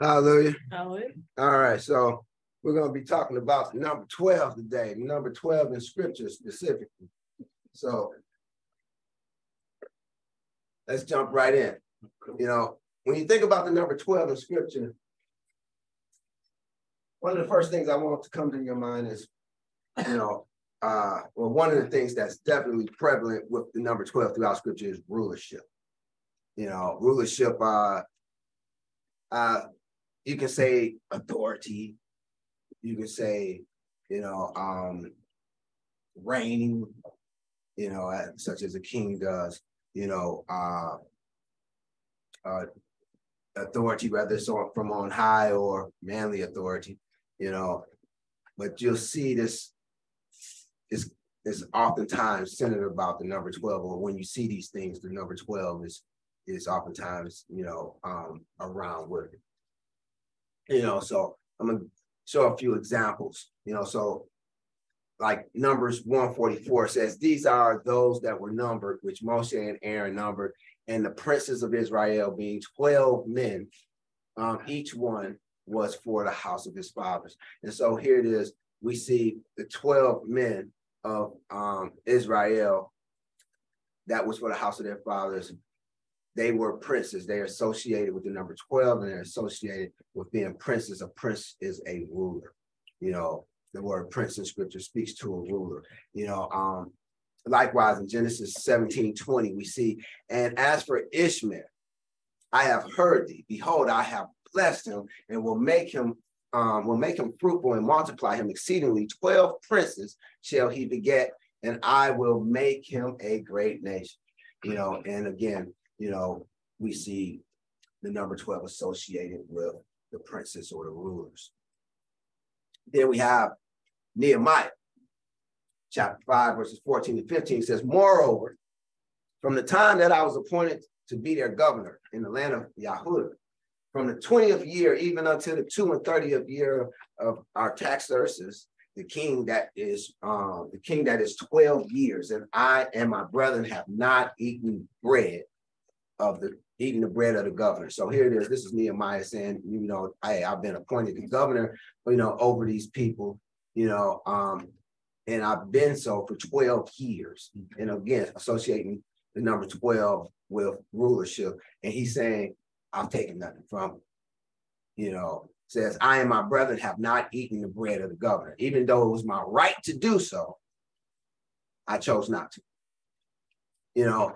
Hallelujah. Hallelujah. All right, so we're going to be talking about number 12 today, number 12 in scripture specifically. So let's jump right in. You know, when you think about the number 12 in scripture, one of the first things I want to come to your mind is, you know, uh, well, one of the things that's definitely prevalent with the number 12 throughout scripture is rulership. You know, rulership, uh, uh, you can say authority, you can say, you know, um, reigning, you know, such as a king does, you know, uh, uh, authority, whether it's from on high or manly authority, you know, but you'll see this is is oftentimes centered about the number 12, or when you see these things, the number 12 is is oftentimes, you know, um, around with it. You know, so I'm gonna show a few examples, you know, so like Numbers 144 says, These are those that were numbered, which Moshe and Aaron numbered, and the princes of Israel being 12 men, um, each one was for the house of his fathers. And so here it is, we see the 12 men of um, Israel that was for the house of their fathers. They were princes. They're associated with the number 12 and they're associated with being princes. A prince is a ruler. You know, the word prince in scripture speaks to a ruler. You know, um, likewise in Genesis 17 20, we see, and as for Ishmael, I have heard thee. Behold, I have blessed him and will make him um, will make him fruitful and multiply him exceedingly. Twelve princes shall he beget, and I will make him a great nation. You know, and again, you know, we see the number 12 associated with the princes or the rulers. Then we have Nehemiah, chapter 5, verses 14 to 15 says, Moreover, from the time that I was appointed to be their governor in the land of Yahudah, from the 20th year even until the 2 and 30th year of our Artaxerxes, the king that is um, the king that is 12 years, and I and my brethren have not eaten bread of the eating the bread of the governor. So here it is. This is Nehemiah saying, you know, hey, I've been appointed the governor, you know, over these people, you know, um, and I've been so for 12 years. And again, associating the number 12 with rulership. And he's saying, I've taken nothing from him. You know, says, I and my brethren have not eaten the bread of the governor, even though it was my right to do so. I chose not to. You know,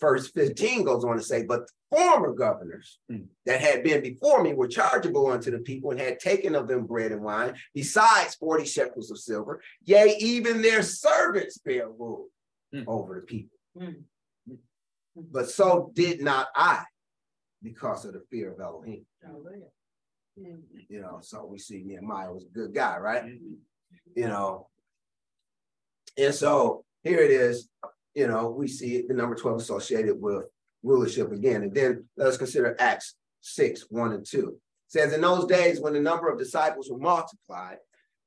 verse 15 goes on to say, but former governors mm. that had been before me were chargeable unto the people and had taken of them bread and wine, besides 40 shekels of silver. Yea, even their servants bear rule mm. over the people. Mm. But so did not I because of the fear of Elohim. You know, so we see Nehemiah was a good guy, right? Mm-hmm. You know, and so here it is, you know, we see the number 12 associated with rulership again. And then let us consider Acts 6, 1 and 2. It says, In those days when the number of disciples were multiplied,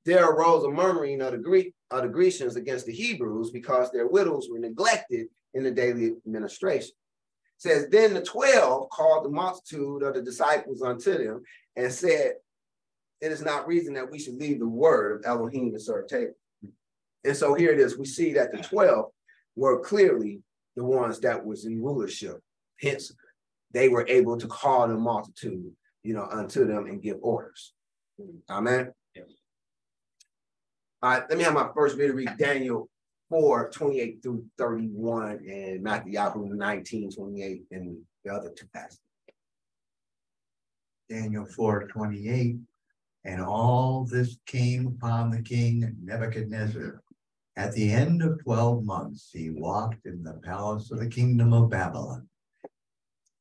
there arose a murmuring of the Greek of the Grecians against the Hebrews because their widows were neglected in the daily administration. It says, Then the 12 called the multitude of the disciples unto them and said, It is not reason that we should leave the word of Elohim to serve table. And so here it is. We see that the 12 were clearly the ones that was in rulership. Hence, they were able to call the multitude, you know, unto them and give orders. Amen. Yeah. All right, let me have my first reader read Daniel 4, 28 through 31 and Matthew 19, 28 and the other two passages. Daniel 4, 28. And all this came upon the king Nebuchadnezzar at the end of 12 months, he walked in the palace of the kingdom of Babylon.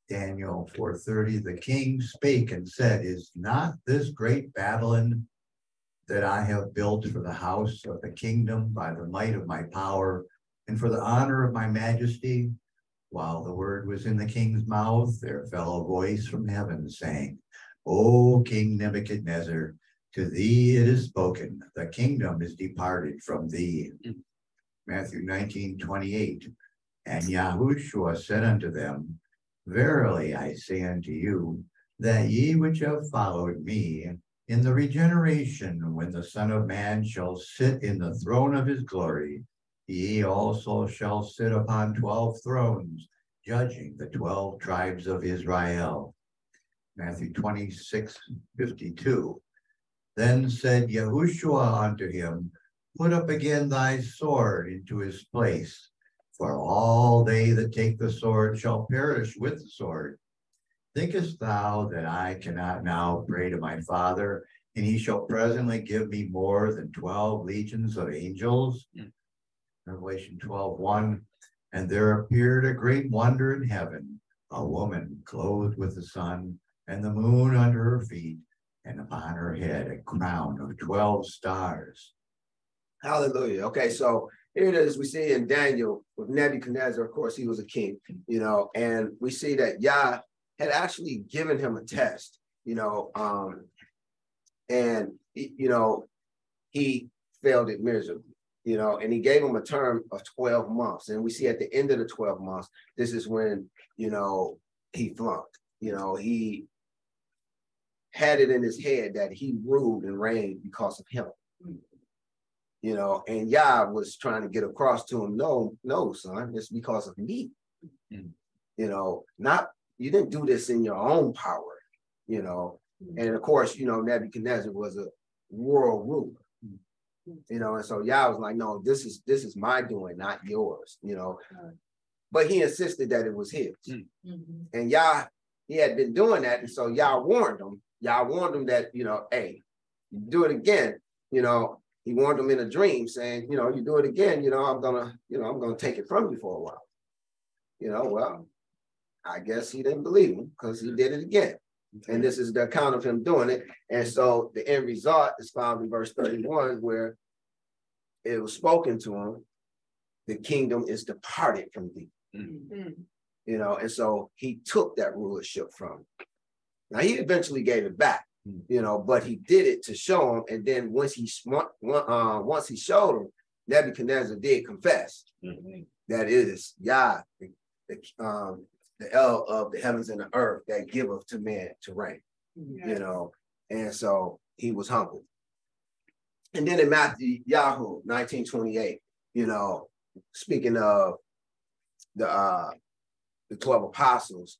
Daniel 4:30 the king spake and said is not this great Babylon that I have built for the house of the kingdom by the might of my power and for the honor of my majesty while the word was in the king's mouth there fell a voice from heaven saying O king Nebuchadnezzar to thee it is spoken, the kingdom is departed from thee. Mm. Matthew 19, 28. And Yahushua said unto them, Verily I say unto you, that ye which have followed me in the regeneration when the Son of Man shall sit in the throne of his glory, ye also shall sit upon twelve thrones, judging the twelve tribes of Israel. Matthew 26, 52. Then said Yahushua unto him, Put up again thy sword into his place, for all they that take the sword shall perish with the sword. Thinkest thou that I cannot now pray to my Father, and he shall presently give me more than twelve legions of angels? Mm. Revelation 12 1. And there appeared a great wonder in heaven, a woman clothed with the sun, and the moon under her feet, and upon her head a crown of 12 stars. Hallelujah. Okay, so here it is. We see in Daniel with Nebuchadnezzar, of course, he was a king, you know, and we see that Yah had actually given him a test, you know, um, and, you know, he failed it miserably, you know, and he gave him a term of 12 months. And we see at the end of the 12 months, this is when, you know, he flunked, you know, he had it in his head that he ruled and reigned because of him. You know, and Yah was trying to get across to him, no, no, son, it's because of me. Mm. You know, not you didn't do this in your own power, you know. Mm. And of course, you know, Nebuchadnezzar was a world ruler. You know, and so Yah was like, no, this is this is my doing, not yours, you know. But he insisted that it was his. Mm-hmm. And Yah, he had been doing that. And so Yah warned him Yah warned him that, you know, hey, you do it again, you know, he warned him in a dream saying, you know, you do it again, you know, I'm gonna, you know, I'm gonna take it from you for a while. You know, well, I guess he didn't believe him because he did it again. And this is the account of him doing it. And so the end result is found in verse 31, where it was spoken to him, the kingdom is departed from thee. Mm-hmm. You know, and so he took that rulership from him. Now he eventually gave it back, hmm. you know, but he did it to show him. And then once he uh, once he showed him, Nebuchadnezzar did confess mm-hmm. that it is Yah, the, the, um, the El of the heavens and the earth that giveth to man to reign, you know. And so he was humbled. And then in Mattityahu 1928, you know, speaking of the uh the 12 apostles,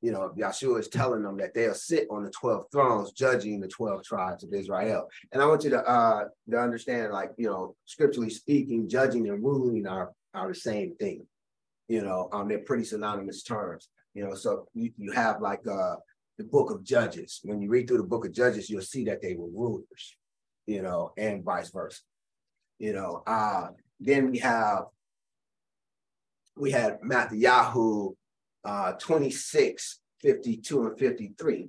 you know, Yeshua is telling them that they'll sit on the 12 thrones judging the 12 tribes of Israel. And I want you to uh to understand, like, you know, scripturally speaking, judging and ruling are, are the same thing. You know, um, they're pretty synonymous terms. You know, so you, you have like uh the book of Judges. When you read through the book of Judges, you'll see that they were rulers, you know, and vice versa. You know, uh, then we have we had Mattityahu uh, 26, 52, and 53.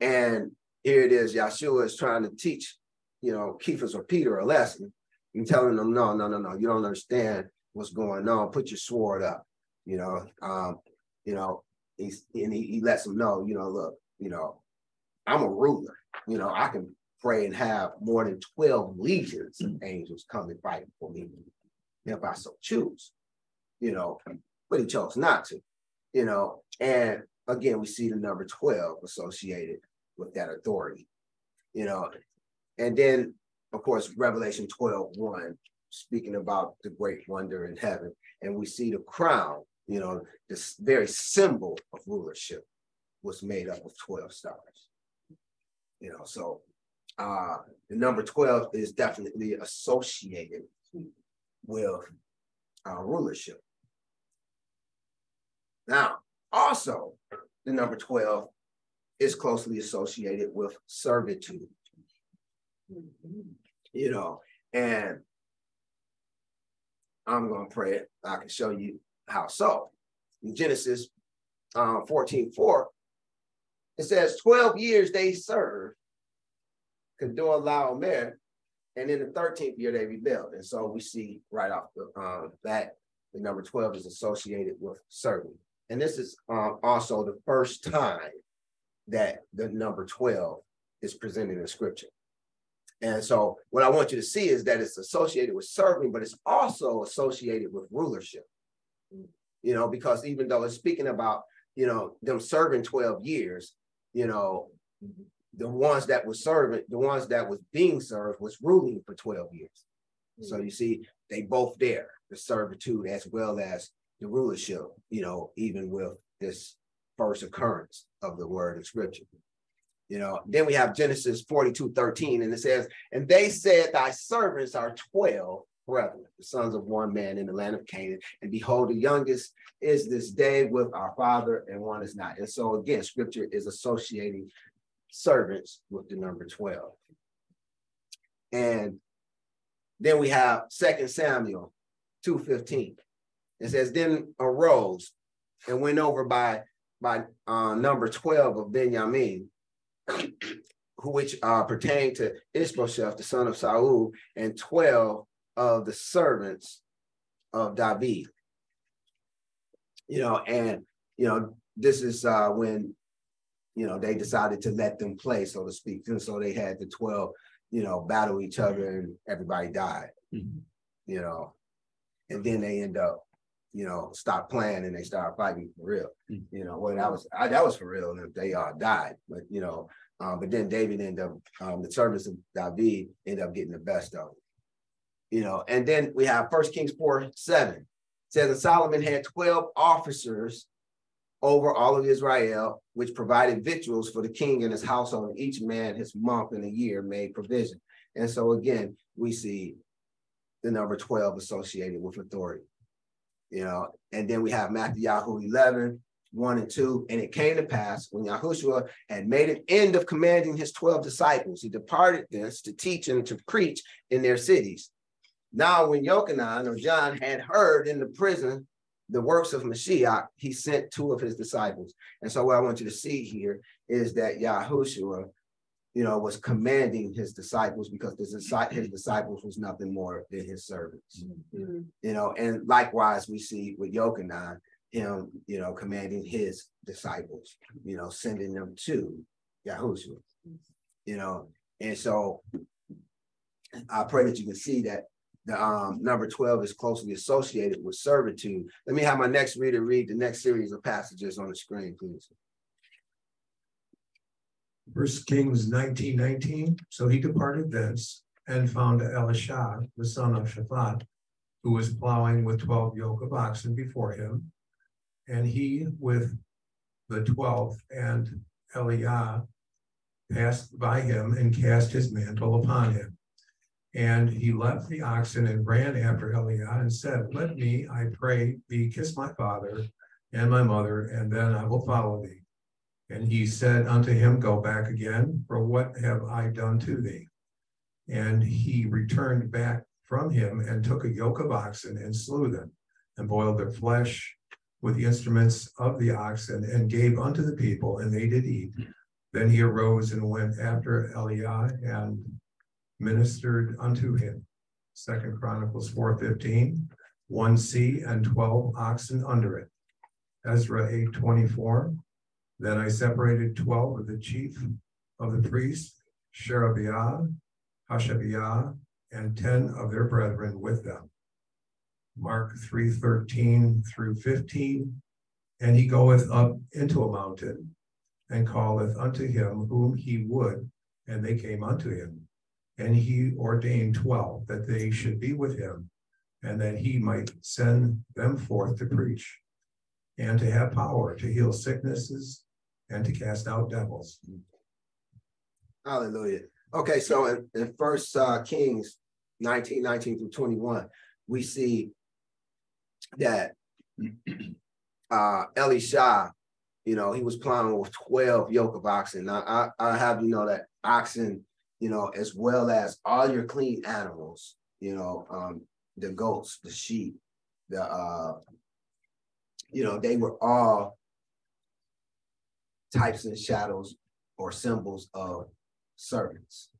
And here it is, Yeshua is trying to teach, you know, Cephas or Peter a lesson and telling them, no, no, no, no, you don't understand what's going on. Put your sword up, you know. Um, you know, he's and he, he lets them know, you know, look, you know, I'm a ruler. You know, I can pray and have more than 12 legions of angels come and fight for me if I so choose. You know, but he chose not to, you know. And again, we see the number 12 associated with that authority, you know. And then, of course, Revelation 12 1, speaking about the great wonder in heaven. And we see the crown, you know, this very symbol of rulership was made up of 12 stars. You know, so uh the number 12 is definitely associated with uh, rulership. Now, also, the number 12 is closely associated with servitude. You know, and I'm going to pray it. I can show you how so. In Genesis um, 14 4, it says, 12 years they served Chedorlaomer, and in the 13th year they rebelled. And so we see right off the um, that the number 12 is associated with serving. And this is um, also the first time that the number 12 is presented in scripture. And so what I want you to see is that it's associated with serving, but it's also associated with rulership. You know, because even though it's speaking about you know, them serving 12 years, you know, the ones that were serving, the ones that was being served was ruling for 12 years. So you see, they both there, the servitude as well as the rulership, you know, even with this first occurrence of the word in scripture. You know, then we have Genesis 42, 13, and it says, And they said, Thy servants are 12 brethren, the sons of one man in the land of Canaan. And behold, the youngest is this day with our father, and one is not. And so again, scripture is associating servants with the number 12. And then we have Second Samuel 2:15. It says, Then arose and went over by by uh, number 12 of Benjamin, who which uh, pertained to Ishbosheth, the son of Saul, and 12 of the servants of David. You know, and you know, this is uh, when you know they decided to let them play, so to speak. And so they had the 12, you know, battle each other and everybody died. Mm-hmm. You know, and then they end up, you know, stop playing and they start fighting for real. Mm-hmm. You know, well, that was I, that was for real, and they all died. But you know, um, but then David ended up, um, the servants of David ended up getting the best of it you know, and then we have First Kings 4 7 it says that Solomon had 12 officers over all of Israel, which provided victuals for the king and his household, and each man his month in a year made provision. And so again, we see the number 12 associated with authority. You know, and then we have Mattityahu 11, 1 and 2. And it came to pass when Yahushua had made an end of commanding his 12 disciples, he departed thence to teach and to preach in their cities. Now, when Yochanan or John had heard in the prison the works of Mashiach, he sent two of his disciples. And so, what I want you to see here is that Yahushua, you know, was commanding his disciples because his, his disciples was nothing more than his servants. Mm-hmm. You know, and likewise, we see with Yochanan, him, you know, commanding his disciples, you know, sending them to Yahushua, you know, and so I pray that you can see that the um, number 12 is closely associated with servitude. Let me have my next reader read the next series of passages on the screen, please. First Kings 19, 19. So he departed thence and found Elisha, the son of Shaphat, who was plowing with 12 yoke of oxen before him. And he with the 12th and Eliah passed by him and cast his mantle upon him. And he left the oxen and ran after Eliah and said, Let me, I pray thee, kiss my father and my mother, and then I will follow thee. And he said unto him, Go back again, for what have I done to thee? And he returned back from him and took a yoke of oxen and slew them, and boiled their flesh with the instruments of the oxen, and gave unto the people, and they did eat. Then he arose and went after Eliah and ministered unto him. Second Chronicles 4:15, one sea and 12 oxen under it. Ezra 8:24. Then I separated 12 of the chief of the priests, Sherebiah, Hashabiah, and 10 of their brethren with them. Mark 3:13 through 15. And he goeth up into a mountain and calleth unto him whom he would, and they came unto him. And he ordained 12 that they should be with him and that he might send them forth to preach and to have power to heal sicknesses and to cast out devils. Hallelujah. Okay, so in, in First uh, Kings 19, 19 through 21, we see that uh, Elisha, you know, he was plowing with 12 yoke of oxen. Now, I, I have you know that oxen you know, as well as all your clean animals, you know, um, the goats, the sheep, the uh, you know, they were all types and shadows or symbols of servants.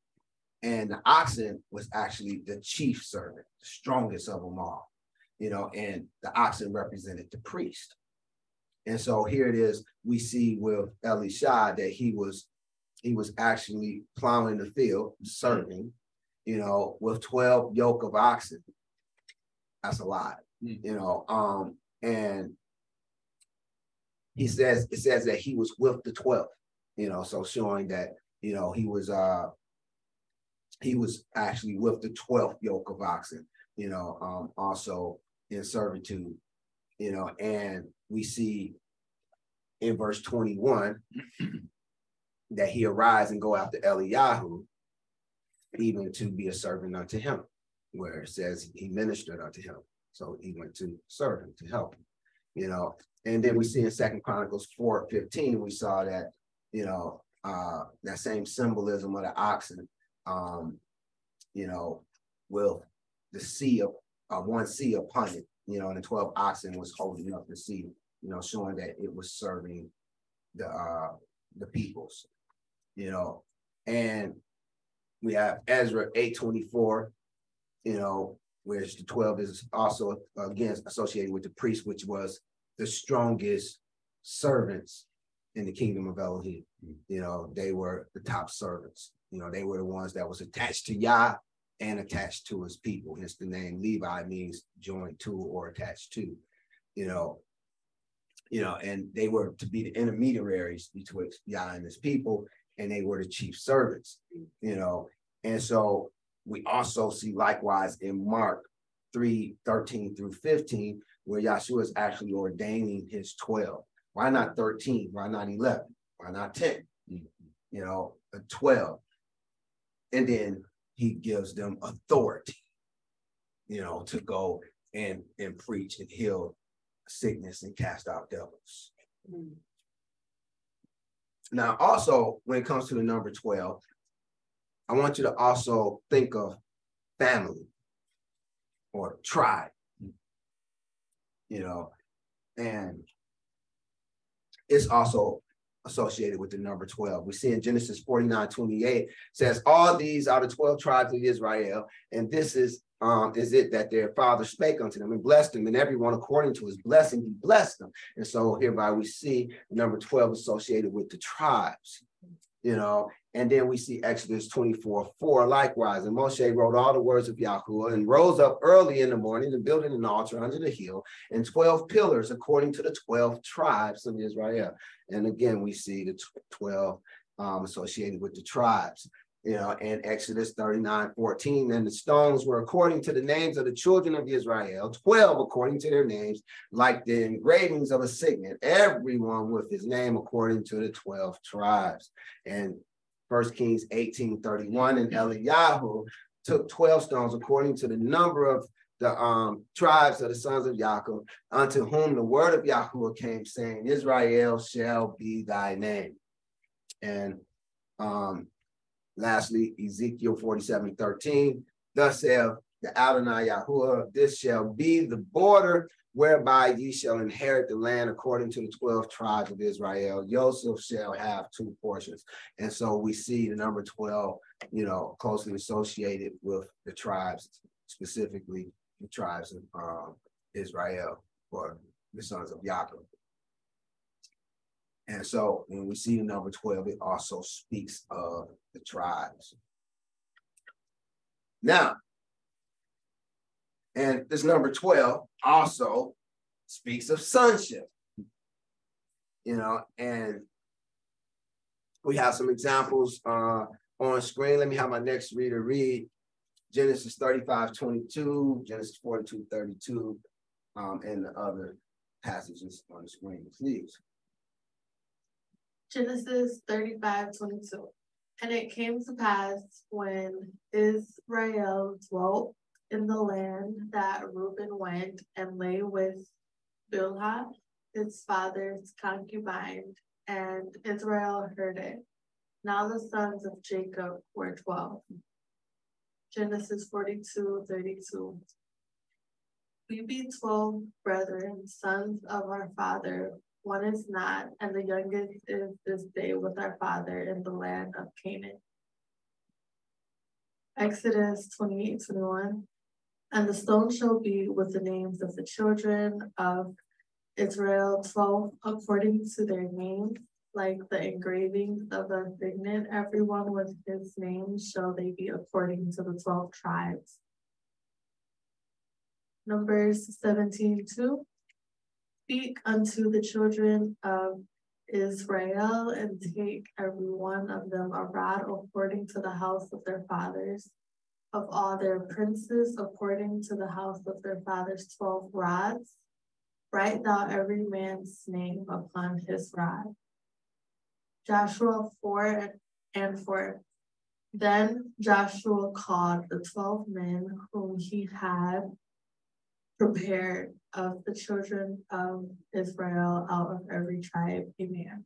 And the oxen was actually the chief servant, the strongest of them all, you know, and the oxen represented the priest. And so here it is, we see with Elisha that he was he was actually plowing the field, serving, you know, with 12 yoke of oxen. That's a lot, mm. you know. Um, and he says, it says that he was with the twelve, you know, so showing that, you know, he was, uh, he was actually with the twelfth yoke of oxen, you know, um, also in servitude, you know, and we see in verse twenty-one that he arise and go after Eliyahu, even to be a servant unto him, where it says he ministered unto him. So he went to serve him to help him, you know. And then we see in Second Chronicles 4 15, we saw that, you know, uh, that same symbolism of the oxen, um, you know, with the sea of uh, one sea upon it, you know, and the 12 oxen was holding up the sea, you know, showing that it was serving the uh the peoples, you know, and we have Ezra 824, you know, which the 12 is also again associated with the priest, which was the strongest servants in the kingdom of Elohim. You know, they were the top servants. You know, they were the ones that was attached to Yah and attached to his people. Hence the name Levi means joined to or attached to, you know, you know, and they were to be the intermediaries between Yah and his people, and they were the chief servants, you know. And so we also see likewise in Mark 3 13 through 15, where Yahshua is actually ordaining his 12. Why not 13? Why not 11? Why not 10? You know, a 12. And then he gives them authority, you know, to go and, and preach and heal sickness and cast out devils. Mm. Now, also, when it comes to the number 12, I want you to also think of family or tribe, you know, and it's also associated with the number 12. We see in Genesis 49 28 says, All these are the 12 tribes of Israel, and this is um, is it that their father spake unto them and blessed them, and everyone according to his blessing, he blessed them. And so hereby we see number 12 associated with the tribes, you know, and then we see Exodus 24, 4 likewise. And Moshe wrote all the words of Yahuwah and rose up early in the morning and built an altar under the hill and 12 pillars according to the 12 tribes of Israel. And again, we see the 12 um, associated with the tribes you know, in Exodus 39, 14, and the stones were according to the names of the children of Israel, 12 according to their names, like the engravings of a signet, everyone with his name according to the 12 tribes. And First Kings 18, 31, and Eliyahu took 12 stones according to the number of the um, tribes of the sons of Yaakov, unto whom the word of Yahuwah came, saying, Israel shall be thy name. And um, Lastly, Ezekiel 47 13, thus saith the Adonai Yahuwah, this shall be the border whereby ye shall inherit the land according to the 12 tribes of Israel. Joseph shall have two portions. And so we see the number 12, you know, closely associated with the tribes, specifically the tribes of um, Israel or the sons of Yaakov. And so when we see the number 12, it also speaks of the tribes. Now, and this number 12 also speaks of sonship. You know, and we have some examples uh, on screen. Let me have my next reader read Genesis 35, 22, Genesis 42, 32, um, and the other passages on the screen, please. Genesis 35 22. And it came to pass when Israel dwelt in the land that Reuben went and lay with Bilhah, his father's concubine, and Israel heard it. Now the sons of Jacob were 12. Genesis 42 32. We be 12 brethren, sons of our father one is not, and the youngest is this day with our father in the land of Canaan. Exodus 28 21. And the stone shall be with the names of the children of Israel, 12 according to their names, like the engravings of a signet, everyone with his name shall they be according to the 12 tribes. Numbers 17 2. Speak unto the children of Israel and take every one of them a rod according to the house of their fathers, of all their princes according to the house of their fathers twelve rods. Write thou every man's name upon his rod. Joshua 4 and 4. Then Joshua called the twelve men whom he had prepared of the children of Israel out of every tribe, amen.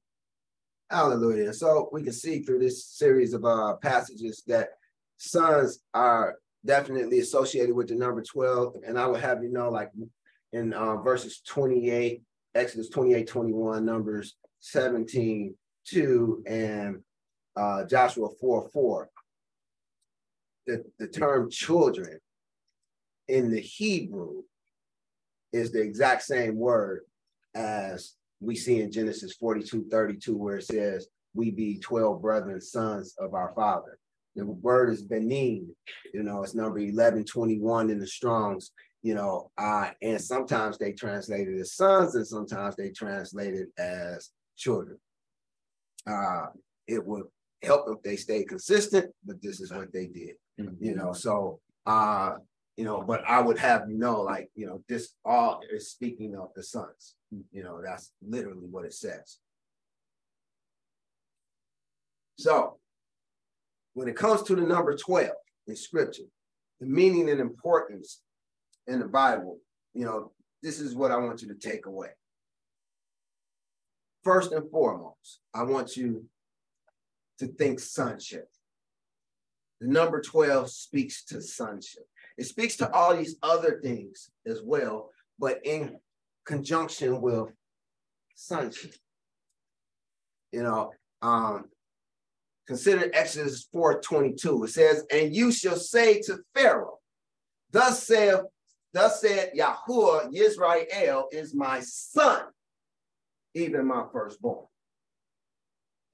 Hallelujah. So we can see through this series of uh, passages that sons are definitely associated with the number 12. And I will have you know, like in uh, verses 28, Exodus 28, 21, Numbers 17, 2, and uh, Joshua 4, 4. The, the term children in the Hebrew is the exact same word as we see in Genesis 42, 32, where it says, we be 12 brethren, sons of our father. The word is benin, you know, it's number 1121 in the Strongs, you know, uh, and sometimes they translate it as sons and sometimes they translate it as children. Uh, it would help if they stay consistent, but this is what they did, mm -hmm. you know, so uh, you know, but I would have you know, like, you know, this all is speaking of the sons. You know, that's literally what it says. So when it comes to the number 12 in scripture, the meaning and importance in the Bible, you know, this is what I want you to take away. First and foremost, I want you to think sonship. The number 12 speaks to sonship. It speaks to all these other things as well, but in conjunction with sonship. You know, um, consider Exodus 4:22. It says, and you shall say to Pharaoh, Thus saith, thus said Yahuwah, Israel is my son, even my firstborn.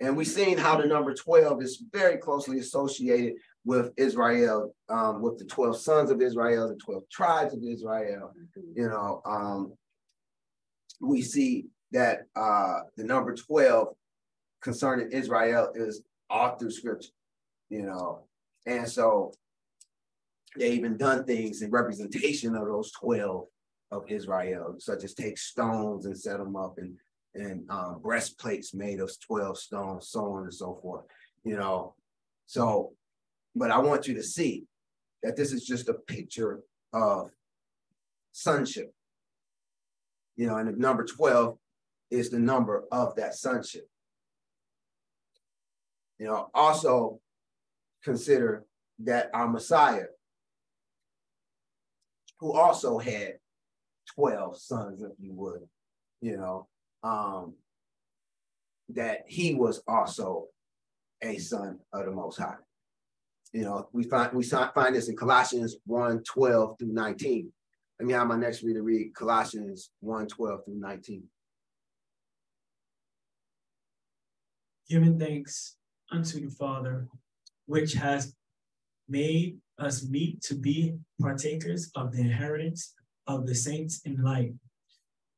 And we've seen how the number 12 is very closely associated with Israel, um, with the 12 sons of Israel, the 12 tribes of Israel. You know, um, we see that uh, the number 12 concerning Israel is all through scripture, you know. And so they even done things in representation of those 12 of Israel, such as take stones and set them up and and um, breastplates made of 12 stones, so on and so forth, you know. So but I want you to see that this is just a picture of sonship. You know, and the number 12 is the number of that sonship. You know, also consider that our Messiah, who also had 12 sons, if you would, you know, um, that he was also a son of the Most High. You know, we find we find this in Colossians 1, 12 through 19. Let me have my next reader read Colossians 1, 12 through 19. Giving thanks unto the Father, which has made us meet to be partakers of the inheritance of the saints in light,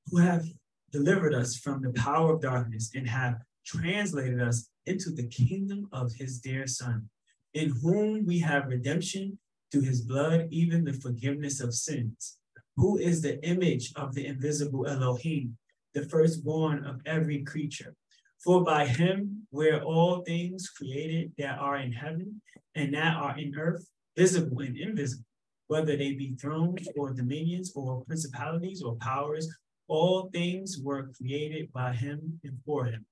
who have delivered us from the power of darkness and have translated us into the kingdom of his dear Son in whom we have redemption through his blood, even the forgiveness of sins, who is the image of the invisible Elohim, the firstborn of every creature. For by him were all things created that are in heaven and that are in earth, visible and invisible, whether they be thrones or dominions or principalities or powers, all things were created by him and for him.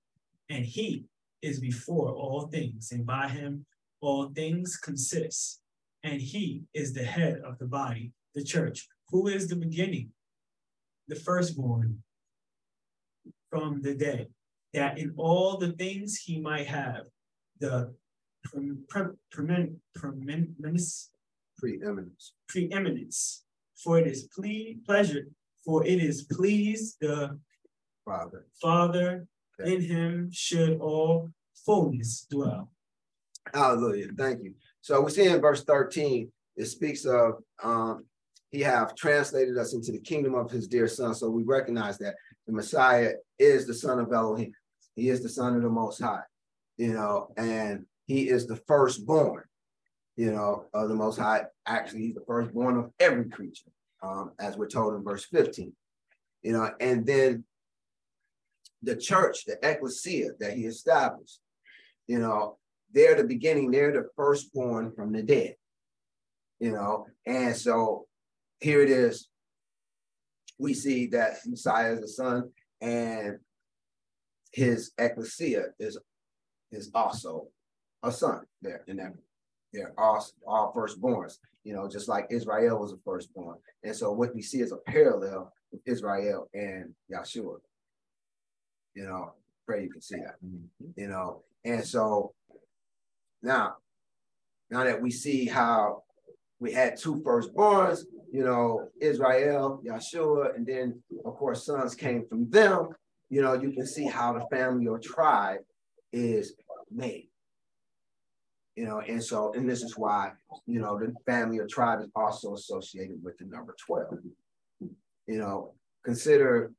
And he is before all things, and by him all things consist, and he is the head of the body, the church, who is the beginning, the firstborn from the dead, that in all the things he might have the preeminence, preeminence, preeminence. For it is ple- pleasure, for it is pleased the Father. Father, in him should all fullness dwell. Hallelujah. Thank you. So we see in verse 13, it speaks of um, he have translated us into the kingdom of his dear son. So we recognize that the Messiah is the son of Elohim. He is the son of the most high, you know, and he is the firstborn, you know, of the most high. Actually, he's the firstborn of every creature, um, as we're told in verse 15. You know, and then the church, the ecclesia that he established, you know, they're the beginning, they're the firstborn from the dead. You know, and so here it is. We see that Messiah is the son, and his ecclesia is is also a son there in that they're all all firstborns, you know, just like Israel was a firstborn. And so what we see is a parallel with Israel and Yeshua. You know, pray you can see that. Mm-hmm. You know, and so now, now that we see how we had two firstborns, you know, Israel, Yeshua, and then of course sons came from them, you know, you can see how the family or tribe is made. You know, and so, and this is why, you know, the family or tribe is also associated with the number 12. You know, consider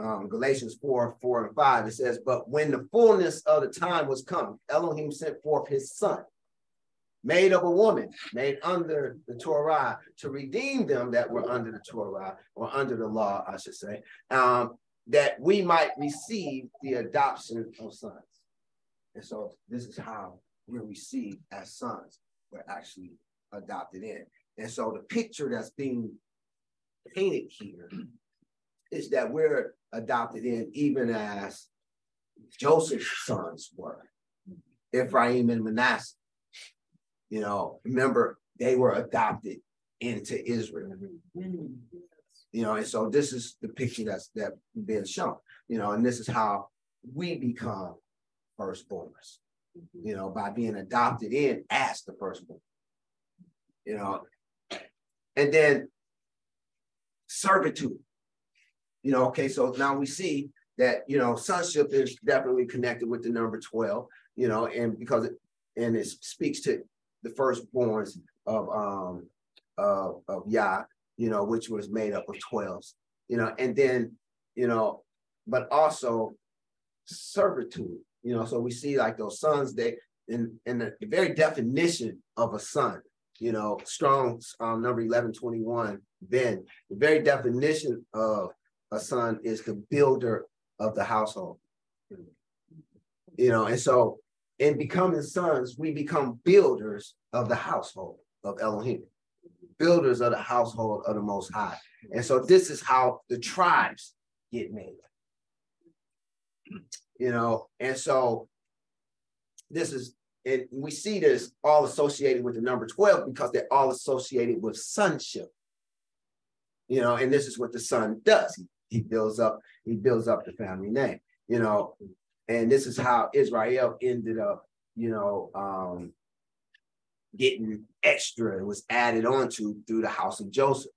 um, Galatians 4, 4 and 5. It says, But when the fullness of the time was come, Elohim sent forth his son, made of a woman, made under the Torah, to redeem them that were under the Torah, or under the law, I should say, um, that we might receive the adoption of sons. And so this is how we're received as sons. We're actually adopted in. And so the picture that's being painted here is that we're adopted in even as Joseph's sons were, Ephraim and Manasseh. You know, remember they were adopted into Israel. You know, and so this is the picture that's that being shown. You know, and this is how we become firstborns. You know, by being adopted in as the firstborn. You know, and then servitude. You know, okay, so now we see that you know sonship is definitely connected with the number 12, you know, and because it and it speaks to the firstborns of um of, of Yah, you know, which was made up of 12s, you know, and then, you know, but also servitude, you know, so we see like those sons, they in in the, very definition of a son, you know, strong um, number 1121, then the very definition of a son is the builder of the household. You know, and so in becoming sons, we become builders of the household of Elohim, builders of the household of the Most High. And so this is how the tribes get made. You know, and so this is, and we see this all associated with the number 12 because they're all associated with sonship. You know, and this is what the son does. He he builds up, he builds up the family name, you know, and this is how Israel ended up, you know, um, getting extra. It was added onto through the house of Joseph,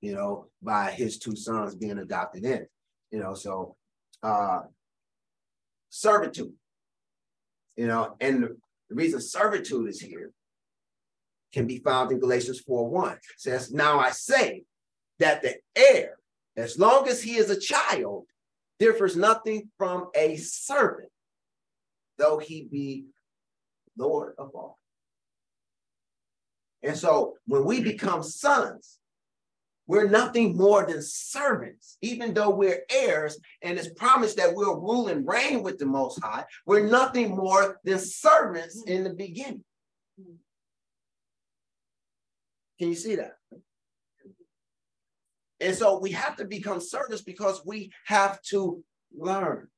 you know, by his two sons being adopted in, you know, so uh servitude, you know, and the reason servitude is here can be found in Galatians 4 1. It says, Now I say that the heir as long as he is a child, differs nothing from a servant, though he be Lord of all. And so when we become sons, we're nothing more than servants, even though we're heirs and it's promised that we'll rule and reign with the Most High. We're nothing more than servants in the beginning. Can you see that? And so we have to become servants because we have to learn.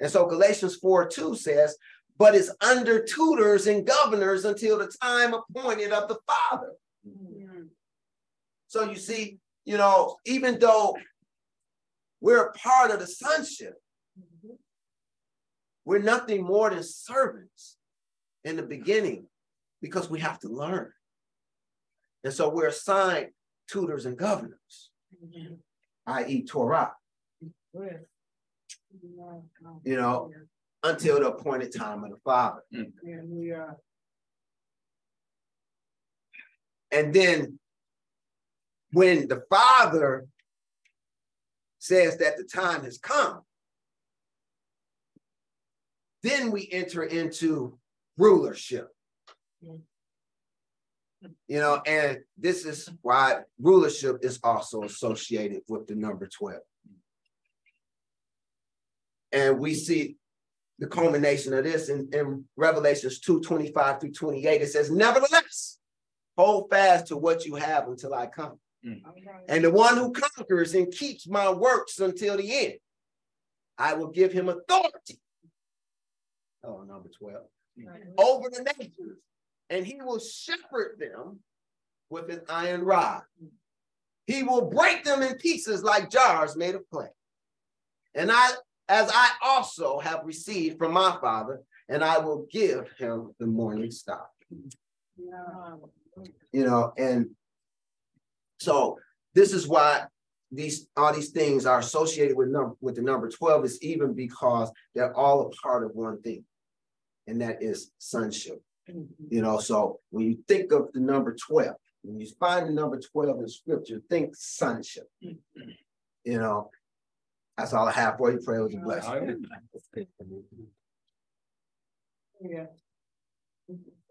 And so Galatians 4 2 says, but it's under tutors and governors until the time appointed of the Father. Mm-hmm. So you see, you know, even though we're a part of the sonship, mm-hmm. we're nothing more than servants in the beginning because we have to learn. And so we're assigned tutors and governors, mm-hmm. i.e., Torah. You know, until the appointed time of the Father. And then when the Father says that the time has come, then we enter into rulership. You know, and this is why rulership is also associated with the number 12. And we see the culmination of this in, in Revelations 2 25 through 28. It says, Nevertheless, hold fast to what you have until I come. Mm. And the one who conquers and keeps my works until the end, I will give him authority. Oh, number 12. Mm. Over the nations, and he will shepherd them with an iron rod. He will break them in pieces like jars made of clay. And I, as I also have received from my father, and I will give him the morning star. You know, and so this is why these all these things are associated with number with the number 12 is even because they're all a part of one thing, and that is sonship. Mm-hmm. You know, so when you think of the number 12, when you find the number 12 in scripture, think sonship. Mm-hmm. You know, that's all I have for you. Pray was a blessing. Yeah. Mm-hmm.